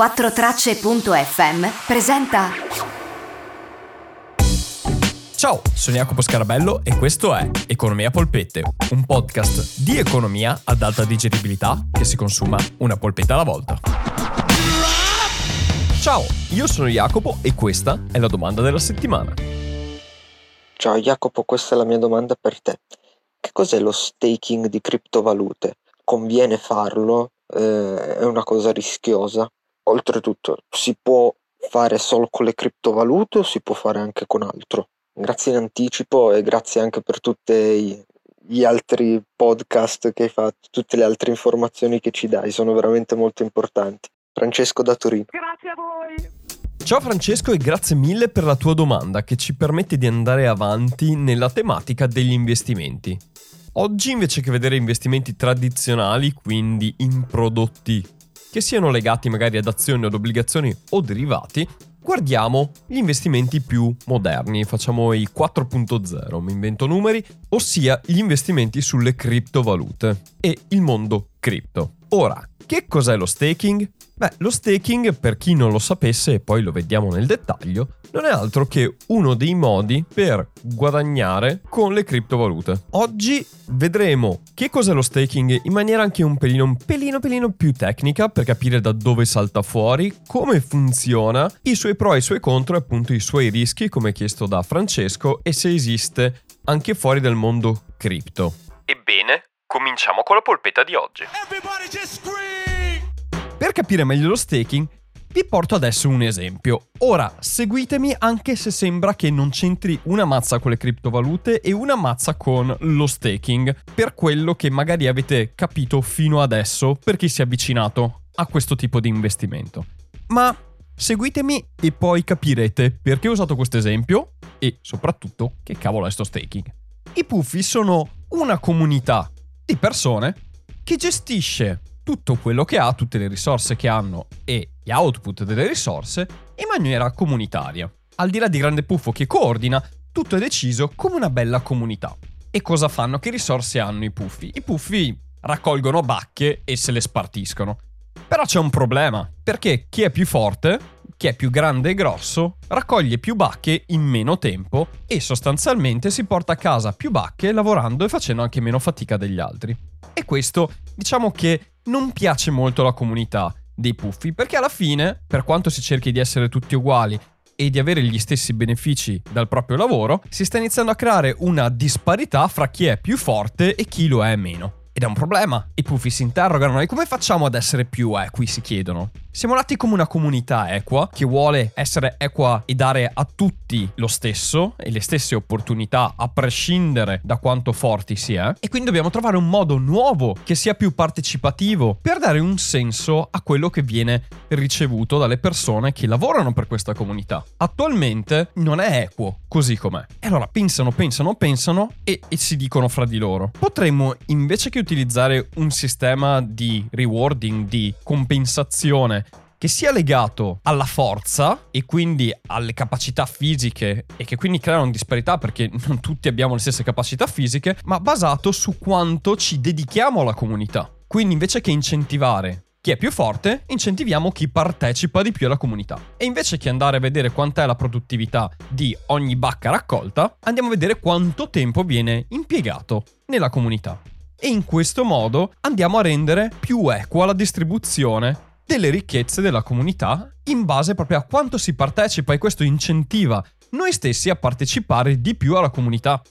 4tracce.fm presenta Ciao, sono Jacopo Scarabello e questo è Economia Polpette, un podcast di economia ad alta digeribilità che si consuma una polpetta alla volta. Ciao, io sono Jacopo e questa è la domanda della settimana. Ciao Jacopo, questa è la mia domanda per te. Che cos'è lo staking di criptovalute? Conviene farlo? Eh, è una cosa rischiosa? Oltretutto, si può fare solo con le criptovalute o si può fare anche con altro? Grazie in anticipo e grazie anche per tutti gli altri podcast che hai fatto, tutte le altre informazioni che ci dai, sono veramente molto importanti. Francesco da Torino. Grazie a voi. Ciao Francesco e grazie mille per la tua domanda che ci permette di andare avanti nella tematica degli investimenti. Oggi invece che vedere investimenti tradizionali, quindi in prodotti che siano legati magari ad azioni, ad obbligazioni o derivati, guardiamo gli investimenti più moderni, facciamo i 4.0, mi invento numeri, ossia gli investimenti sulle criptovalute e il mondo cripto. Ora, che cos'è lo staking? Beh, lo staking, per chi non lo sapesse, e poi lo vediamo nel dettaglio, non è altro che uno dei modi per guadagnare con le criptovalute. Oggi vedremo che cos'è lo staking in maniera anche un pelino, un pelino, pelino più tecnica per capire da dove salta fuori, come funziona, i suoi pro e i suoi contro e appunto i suoi rischi, come chiesto da Francesco, e se esiste anche fuori dal mondo cripto. Ebbene, cominciamo con la polpetta di oggi. Per capire meglio lo staking, vi porto adesso un esempio. Ora, seguitemi anche se sembra che non c'entri una mazza con le criptovalute e una mazza con lo staking, per quello che magari avete capito fino adesso per chi si è avvicinato a questo tipo di investimento. Ma seguitemi e poi capirete perché ho usato questo esempio e soprattutto che cavolo è sto staking. I puffi sono una comunità di persone che gestisce tutto quello che ha, tutte le risorse che hanno e gli output delle risorse in maniera comunitaria. Al di là di Grande Puffo che coordina, tutto è deciso come una bella comunità. E cosa fanno? Che risorse hanno i puffi? I puffi raccolgono bacche e se le spartiscono. Però c'è un problema, perché chi è più forte, chi è più grande e grosso, raccoglie più bacche in meno tempo e sostanzialmente si porta a casa più bacche lavorando e facendo anche meno fatica degli altri. E questo diciamo che non piace molto alla comunità dei puffi, perché alla fine, per quanto si cerchi di essere tutti uguali e di avere gli stessi benefici dal proprio lavoro, si sta iniziando a creare una disparità fra chi è più forte e chi lo è meno. Ed è un problema. I puffi si interrogano e come facciamo ad essere più equi, si chiedono. Siamo nati come una comunità equa che vuole essere equa e dare a tutti lo stesso e le stesse opportunità a prescindere da quanto forti si è e quindi dobbiamo trovare un modo nuovo che sia più partecipativo per dare un senso a quello che viene ricevuto dalle persone che lavorano per questa comunità. Attualmente non è equo così com'è. E allora pensano, pensano, pensano e, e si dicono fra di loro. Potremmo invece che utilizzare un sistema di rewarding, di compensazione che sia legato alla forza e quindi alle capacità fisiche e che quindi crea una disparità perché non tutti abbiamo le stesse capacità fisiche, ma basato su quanto ci dedichiamo alla comunità. Quindi invece che incentivare chi è più forte, incentiviamo chi partecipa di più alla comunità. E invece che andare a vedere quant'è la produttività di ogni bacca raccolta, andiamo a vedere quanto tempo viene impiegato nella comunità. E in questo modo andiamo a rendere più equa la distribuzione delle ricchezze della comunità in base proprio a quanto si partecipa e questo incentiva noi stessi a partecipare di più alla comunità.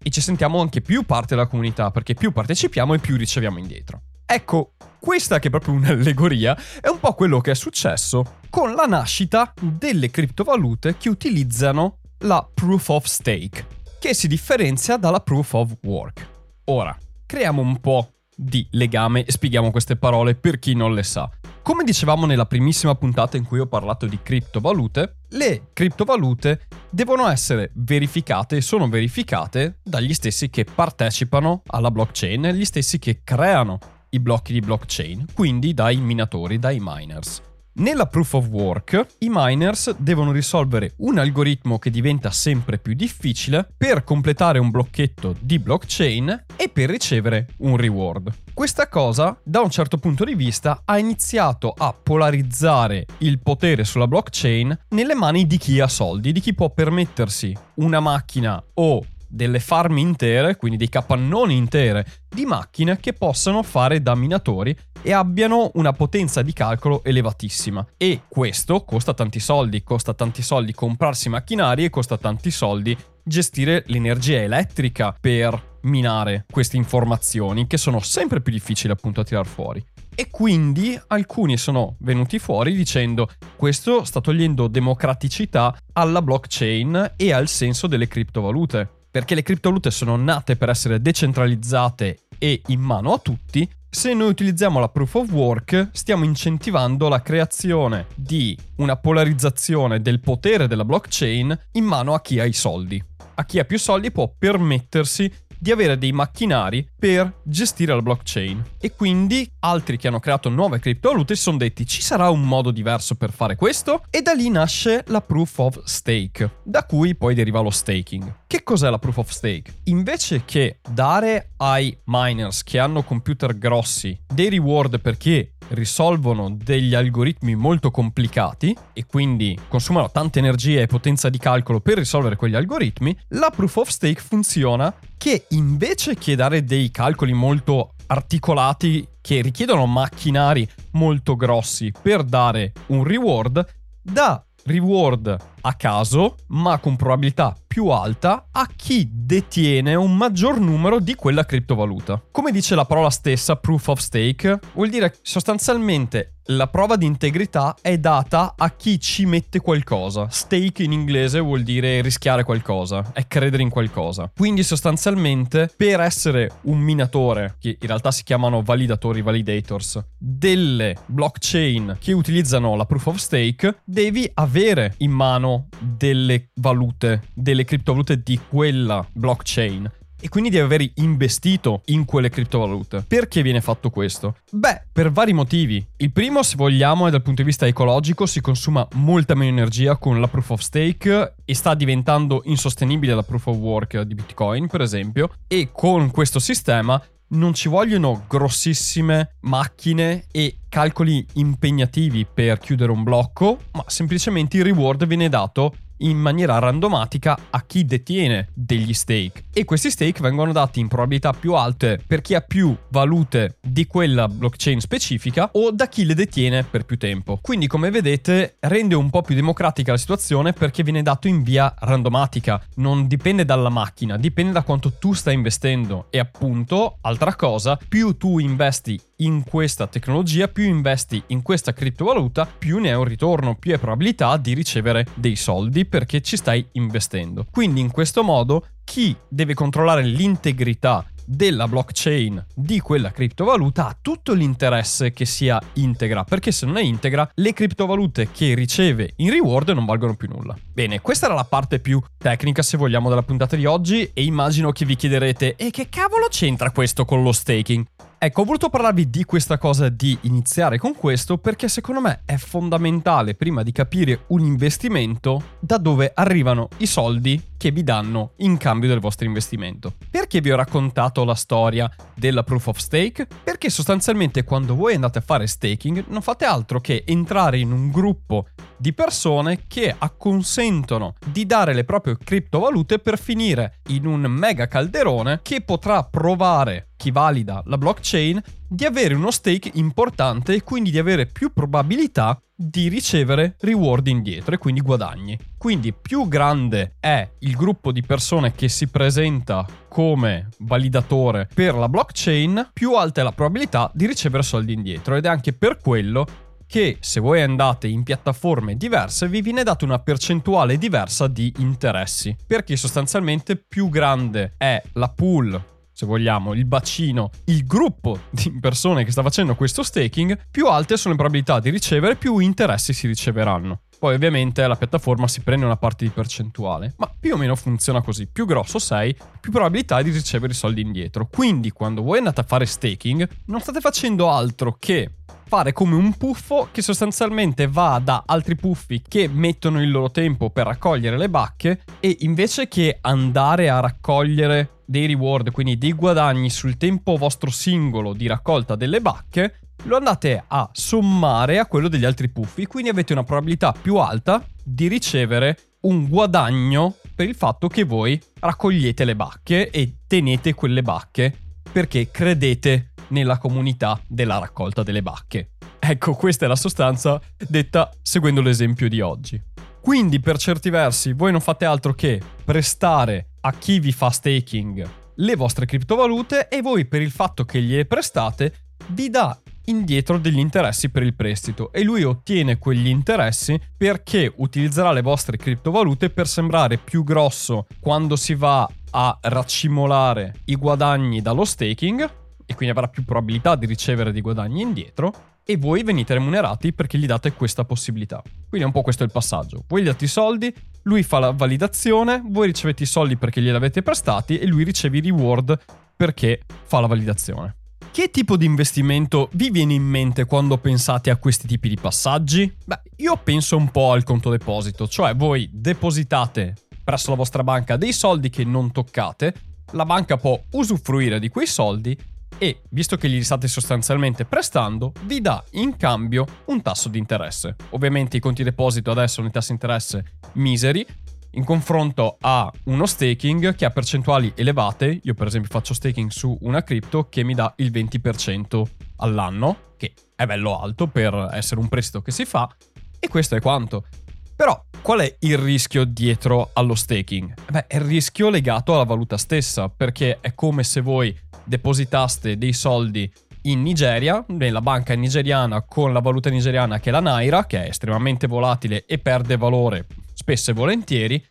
E ci sentiamo anche più parte della comunità perché più partecipiamo e più riceviamo indietro. Ecco, questa che è proprio un'allegoria è un po' quello che è successo con la nascita delle criptovalute che utilizzano la proof of stake, che si differenzia dalla proof of work. Ora, creiamo un po' di legame e spieghiamo queste parole per chi non le sa. Come dicevamo nella primissima puntata in cui ho parlato di criptovalute, le criptovalute devono essere verificate e sono verificate dagli stessi che partecipano alla blockchain gli stessi che creano i blocchi di blockchain, quindi dai minatori, dai miners. Nella proof of work i miners devono risolvere un algoritmo che diventa sempre più difficile per completare un blocchetto di blockchain e per ricevere un reward. Questa cosa, da un certo punto di vista, ha iniziato a polarizzare il potere sulla blockchain nelle mani di chi ha soldi, di chi può permettersi una macchina o delle farm intere, quindi dei capannoni intere di macchine che possano fare da minatori e abbiano una potenza di calcolo elevatissima. E questo costa tanti soldi, costa tanti soldi comprarsi macchinari e costa tanti soldi gestire l'energia elettrica per minare queste informazioni che sono sempre più difficili appunto a tirar fuori. E quindi alcuni sono venuti fuori dicendo questo sta togliendo democraticità alla blockchain e al senso delle criptovalute perché le criptovalute sono nate per essere decentralizzate e in mano a tutti, se noi utilizziamo la proof of work stiamo incentivando la creazione di una polarizzazione del potere della blockchain in mano a chi ha i soldi. A chi ha più soldi può permettersi di avere dei macchinari per gestire la blockchain. E quindi altri che hanno creato nuove criptovalute si sono detti ci sarà un modo diverso per fare questo? E da lì nasce la proof of stake, da cui poi deriva lo staking. Che cos'è la proof of stake? Invece che dare ai miners che hanno computer grossi dei reward perché risolvono degli algoritmi molto complicati e quindi consumano tanta energia e potenza di calcolo per risolvere quegli algoritmi, la proof of stake funziona che invece che dare dei calcoli molto articolati che richiedono macchinari molto grossi per dare un reward, dà reward a caso, ma con probabilità più alta, a chi detiene un maggior numero di quella criptovaluta. Come dice la parola stessa, proof of stake, vuol dire sostanzialmente la prova di integrità è data a chi ci mette qualcosa. Stake in inglese vuol dire rischiare qualcosa, è credere in qualcosa. Quindi sostanzialmente per essere un minatore, che in realtà si chiamano validatori, validators, delle blockchain che utilizzano la proof of stake, devi avere in mano delle valute, delle criptovalute di quella blockchain e quindi di aver investito in quelle criptovalute. Perché viene fatto questo? Beh, per vari motivi. Il primo, se vogliamo, è dal punto di vista ecologico, si consuma molta meno energia con la proof of stake e sta diventando insostenibile la proof of work di Bitcoin, per esempio, e con questo sistema non ci vogliono grossissime macchine e calcoli impegnativi per chiudere un blocco, ma semplicemente il reward viene dato in maniera randomatica a chi detiene degli stake e questi stake vengono dati in probabilità più alte per chi ha più valute di quella blockchain specifica o da chi le detiene per più tempo. Quindi come vedete rende un po' più democratica la situazione perché viene dato in via randomatica, non dipende dalla macchina, dipende da quanto tu stai investendo. E appunto, altra cosa, più tu investi in questa tecnologia, più investi in questa criptovaluta, più ne hai un ritorno, più hai probabilità di ricevere dei soldi perché ci stai investendo. Quindi in questo modo chi deve controllare l'integrità della blockchain di quella criptovaluta ha tutto l'interesse che sia integra, perché se non è integra, le criptovalute che riceve in reward non valgono più nulla. Bene, questa era la parte più tecnica, se vogliamo, della puntata di oggi e immagino che vi chiederete e che cavolo c'entra questo con lo staking? Ecco, ho voluto parlarvi di questa cosa di iniziare con questo perché secondo me è fondamentale prima di capire un investimento da dove arrivano i soldi che vi danno in cambio del vostro investimento. Perché vi ho raccontato la storia della proof of stake? Perché sostanzialmente quando voi andate a fare staking non fate altro che entrare in un gruppo di persone che acconsentono di dare le proprie criptovalute per finire in un mega calderone che potrà provare chi valida la blockchain di avere uno stake importante e quindi di avere più probabilità di ricevere reward indietro e quindi guadagni. Quindi più grande è il gruppo di persone che si presenta come validatore per la blockchain, più alta è la probabilità di ricevere soldi indietro ed è anche per quello che se voi andate in piattaforme diverse vi viene data una percentuale diversa di interessi, perché sostanzialmente più grande è la pool se vogliamo, il bacino, il gruppo di persone che sta facendo questo staking, più alte sono le probabilità di ricevere, più interessi si riceveranno. Poi ovviamente la piattaforma si prende una parte di percentuale, ma più o meno funziona così. Più grosso sei, più probabilità hai di ricevere i soldi indietro. Quindi quando voi andate a fare staking, non state facendo altro che fare come un puffo che sostanzialmente va da altri puffi che mettono il loro tempo per raccogliere le bacche e invece che andare a raccogliere dei reward, quindi dei guadagni sul tempo vostro singolo di raccolta delle bacche, lo andate a sommare a quello degli altri puffi, quindi avete una probabilità più alta di ricevere un guadagno per il fatto che voi raccogliete le bacche e tenete quelle bacche perché credete nella comunità della raccolta delle bacche. Ecco, questa è la sostanza detta seguendo l'esempio di oggi. Quindi, per certi versi, voi non fate altro che prestare a chi vi fa staking le vostre criptovalute e voi per il fatto che gliele prestate vi dà indietro degli interessi per il prestito e lui ottiene quegli interessi perché utilizzerà le vostre criptovalute per sembrare più grosso quando si va a raccimolare i guadagni dallo staking e quindi avrà più probabilità di ricevere dei guadagni indietro e voi venite remunerati perché gli date questa possibilità. Quindi è un po' questo il passaggio. Voi gli date i soldi, lui fa la validazione, voi ricevete i soldi perché glieli avete prestati e lui riceve i reward perché fa la validazione. Che tipo di investimento vi viene in mente quando pensate a questi tipi di passaggi? Beh, io penso un po' al conto deposito, cioè voi depositate presso la vostra banca dei soldi che non toccate, la banca può usufruire di quei soldi e, visto che gli state sostanzialmente prestando, vi dà in cambio un tasso di interesse. Ovviamente i conti deposito adesso hanno i tassi di interesse miseri, in confronto a uno staking che ha percentuali elevate, io per esempio faccio staking su una cripto che mi dà il 20% all'anno, che è bello alto per essere un prestito che si fa, e questo è quanto. Però qual è il rischio dietro allo staking? Beh, è il rischio legato alla valuta stessa, perché è come se voi depositaste dei soldi in Nigeria, nella banca nigeriana con la valuta nigeriana che è la Naira, che è estremamente volatile e perde valore spesso e volentieri,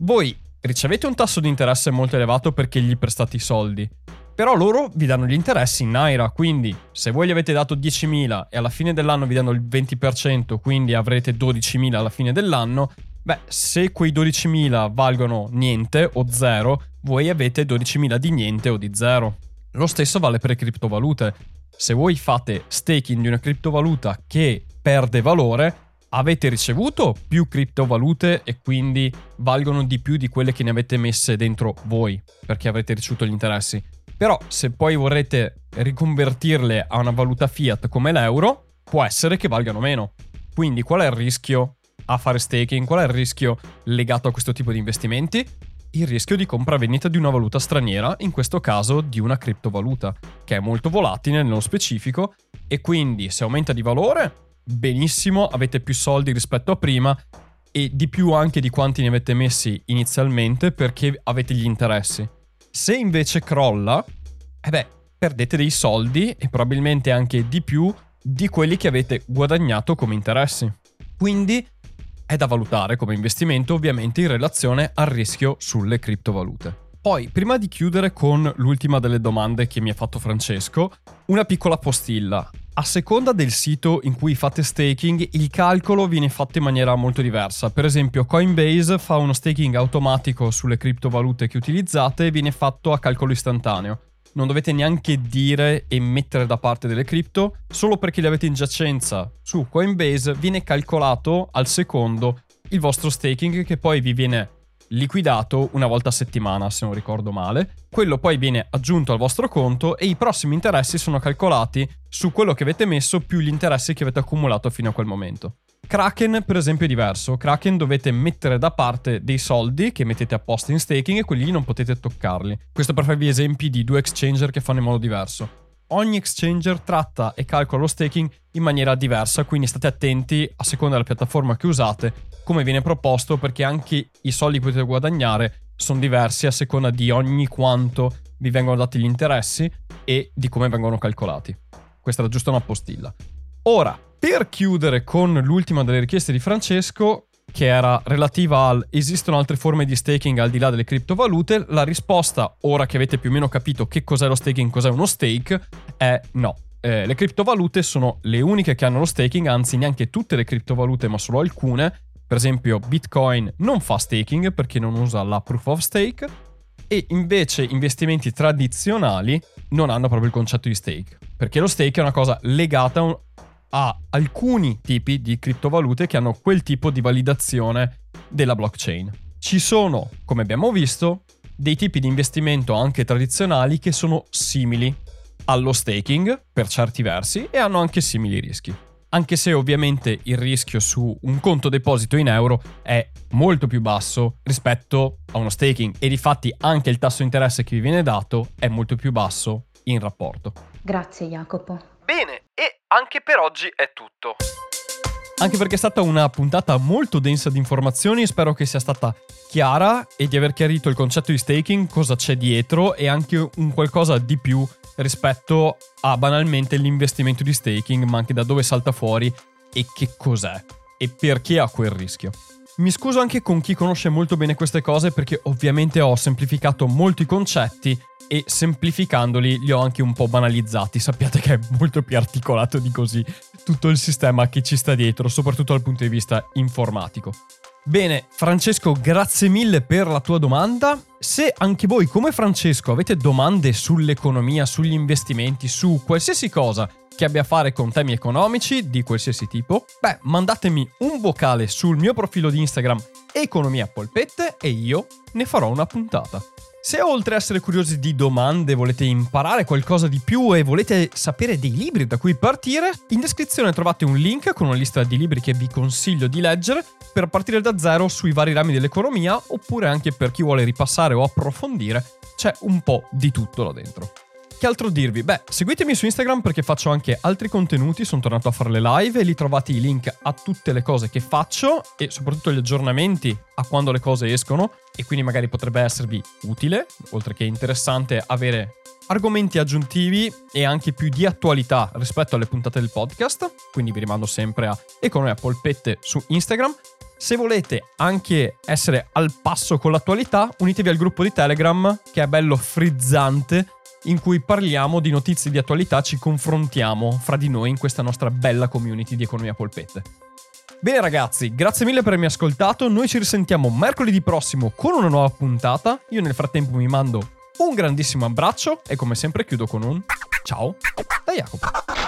voi ricevete un tasso di interesse molto elevato perché gli prestate i soldi. Però loro vi danno gli interessi in Naira, quindi se voi gli avete dato 10.000 e alla fine dell'anno vi danno il 20%, quindi avrete 12.000 alla fine dell'anno, beh, se quei 12.000 valgono niente o zero, voi avete 12.000 di niente o di zero. Lo stesso vale per le criptovalute. Se voi fate staking di una criptovaluta che perde valore, avete ricevuto più criptovalute e quindi valgono di più di quelle che ne avete messe dentro voi, perché avrete ricevuto gli interessi. Però se poi vorrete riconvertirle a una valuta fiat come l'euro, può essere che valgano meno. Quindi qual è il rischio a fare staking? Qual è il rischio legato a questo tipo di investimenti? Il rischio di compravendita di una valuta straniera, in questo caso di una criptovaluta, che è molto volatile nello specifico e quindi se aumenta di valore benissimo, avete più soldi rispetto a prima e di più anche di quanti ne avete messi inizialmente perché avete gli interessi. Se invece crolla, eh beh, perdete dei soldi e probabilmente anche di più di quelli che avete guadagnato come interessi. Quindi è da valutare come investimento ovviamente in relazione al rischio sulle criptovalute. Poi, prima di chiudere con l'ultima delle domande che mi ha fatto Francesco, una piccola postilla. A seconda del sito in cui fate staking, il calcolo viene fatto in maniera molto diversa. Per esempio, Coinbase fa uno staking automatico sulle criptovalute che utilizzate e viene fatto a calcolo istantaneo. Non dovete neanche dire e mettere da parte delle cripto, solo perché le avete in giacenza su Coinbase viene calcolato al secondo il vostro staking che poi vi viene liquidato una volta a settimana, se non ricordo male. Quello poi viene aggiunto al vostro conto e i prossimi interessi sono calcolati su quello che avete messo più gli interessi che avete accumulato fino a quel momento. Kraken, per esempio, è diverso. Kraken dovete mettere da parte dei soldi che mettete apposta in staking e quelli non potete toccarli. Questo per farvi esempi di due exchanger che fanno in modo diverso ogni exchanger tratta e calcola lo staking in maniera diversa, quindi state attenti a seconda della piattaforma che usate, come viene proposto, perché anche i soldi che potete guadagnare sono diversi a seconda di ogni quanto vi vengono dati gli interessi e di come vengono calcolati. Questa era giusto una postilla. Ora, per chiudere con l'ultima delle richieste di Francesco, che era relativa al esistono altre forme di staking al di là delle criptovalute, la risposta, ora che avete più o meno capito che cos'è lo staking, cos'è uno stake, è no. Eh, le criptovalute sono le uniche che hanno lo staking, anzi neanche tutte le criptovalute, ma solo alcune, Per esempio, Bitcoin non fa staking perché non usa la proof of stake e invece investimenti tradizionali non hanno proprio il concetto di stake, perché lo stake è una cosa legata a alcuni tipi di criptovalute che hanno quel tipo di validazione della blockchain. Ci sono, come abbiamo visto, dei tipi di investimento anche tradizionali che sono simili allo staking per certi versi e hanno anche simili rischi. Anche se ovviamente il rischio su un conto deposito in euro è molto più basso rispetto a uno staking e difatti anche il tasso di interesse che vi viene dato è molto più basso in rapporto. Grazie Jacopo. Bene, anche per oggi è tutto. Anche perché è stata una puntata molto densa di informazioni, spero che sia stata chiara e di aver chiarito il concetto di staking, cosa c'è dietro e anche un qualcosa di più rispetto a banalmente l'investimento di staking, ma anche da dove salta fuori e che cos'è e perché ha quel rischio. Mi scuso anche con chi conosce molto bene queste cose perché ovviamente ho semplificato molti concetti e semplificandoli li ho anche un po' banalizzati. Sappiate che è molto più articolato di così tutto il sistema che ci sta dietro, soprattutto dal punto di vista informatico. Bene, Francesco, grazie mille per la tua domanda. Se anche voi, come Francesco, avete domande sull'economia, sugli investimenti, su qualsiasi cosa che abbia a fare con temi economici di qualsiasi tipo, beh, mandatemi un vocale sul mio profilo di Instagram Economia Polpette e io ne farò una puntata. Se oltre a essere curiosi di domande volete imparare qualcosa di più e volete sapere dei libri da cui partire, in descrizione trovate un link con una lista di libri che vi consiglio di leggere per partire da zero sui vari rami dell'economia oppure anche per chi vuole ripassare o approfondire, c'è un po' di tutto là dentro. Che altro dirvi? Beh, seguitemi su Instagram perché faccio anche altri contenuti, sono tornato a fare le live e lì trovate i link a tutte le cose che faccio e soprattutto gli aggiornamenti a quando le cose escono e quindi magari potrebbe esservi utile, oltre che interessante, avere argomenti aggiuntivi e anche più di attualità rispetto alle puntate del podcast, quindi vi rimando sempre a Economia Polpette su Instagram. Se volete anche essere al passo con l'attualità, unitevi al gruppo di Telegram che è bello frizzante in cui parliamo di notizie di attualità, ci confrontiamo fra di noi in questa nostra bella community di economia polpette. Bene ragazzi, grazie mille per avermi ascoltato, noi ci risentiamo mercoledì prossimo con una nuova puntata, io nel frattempo mi mando un grandissimo abbraccio e come sempre chiudo con un ciao da Jacopo.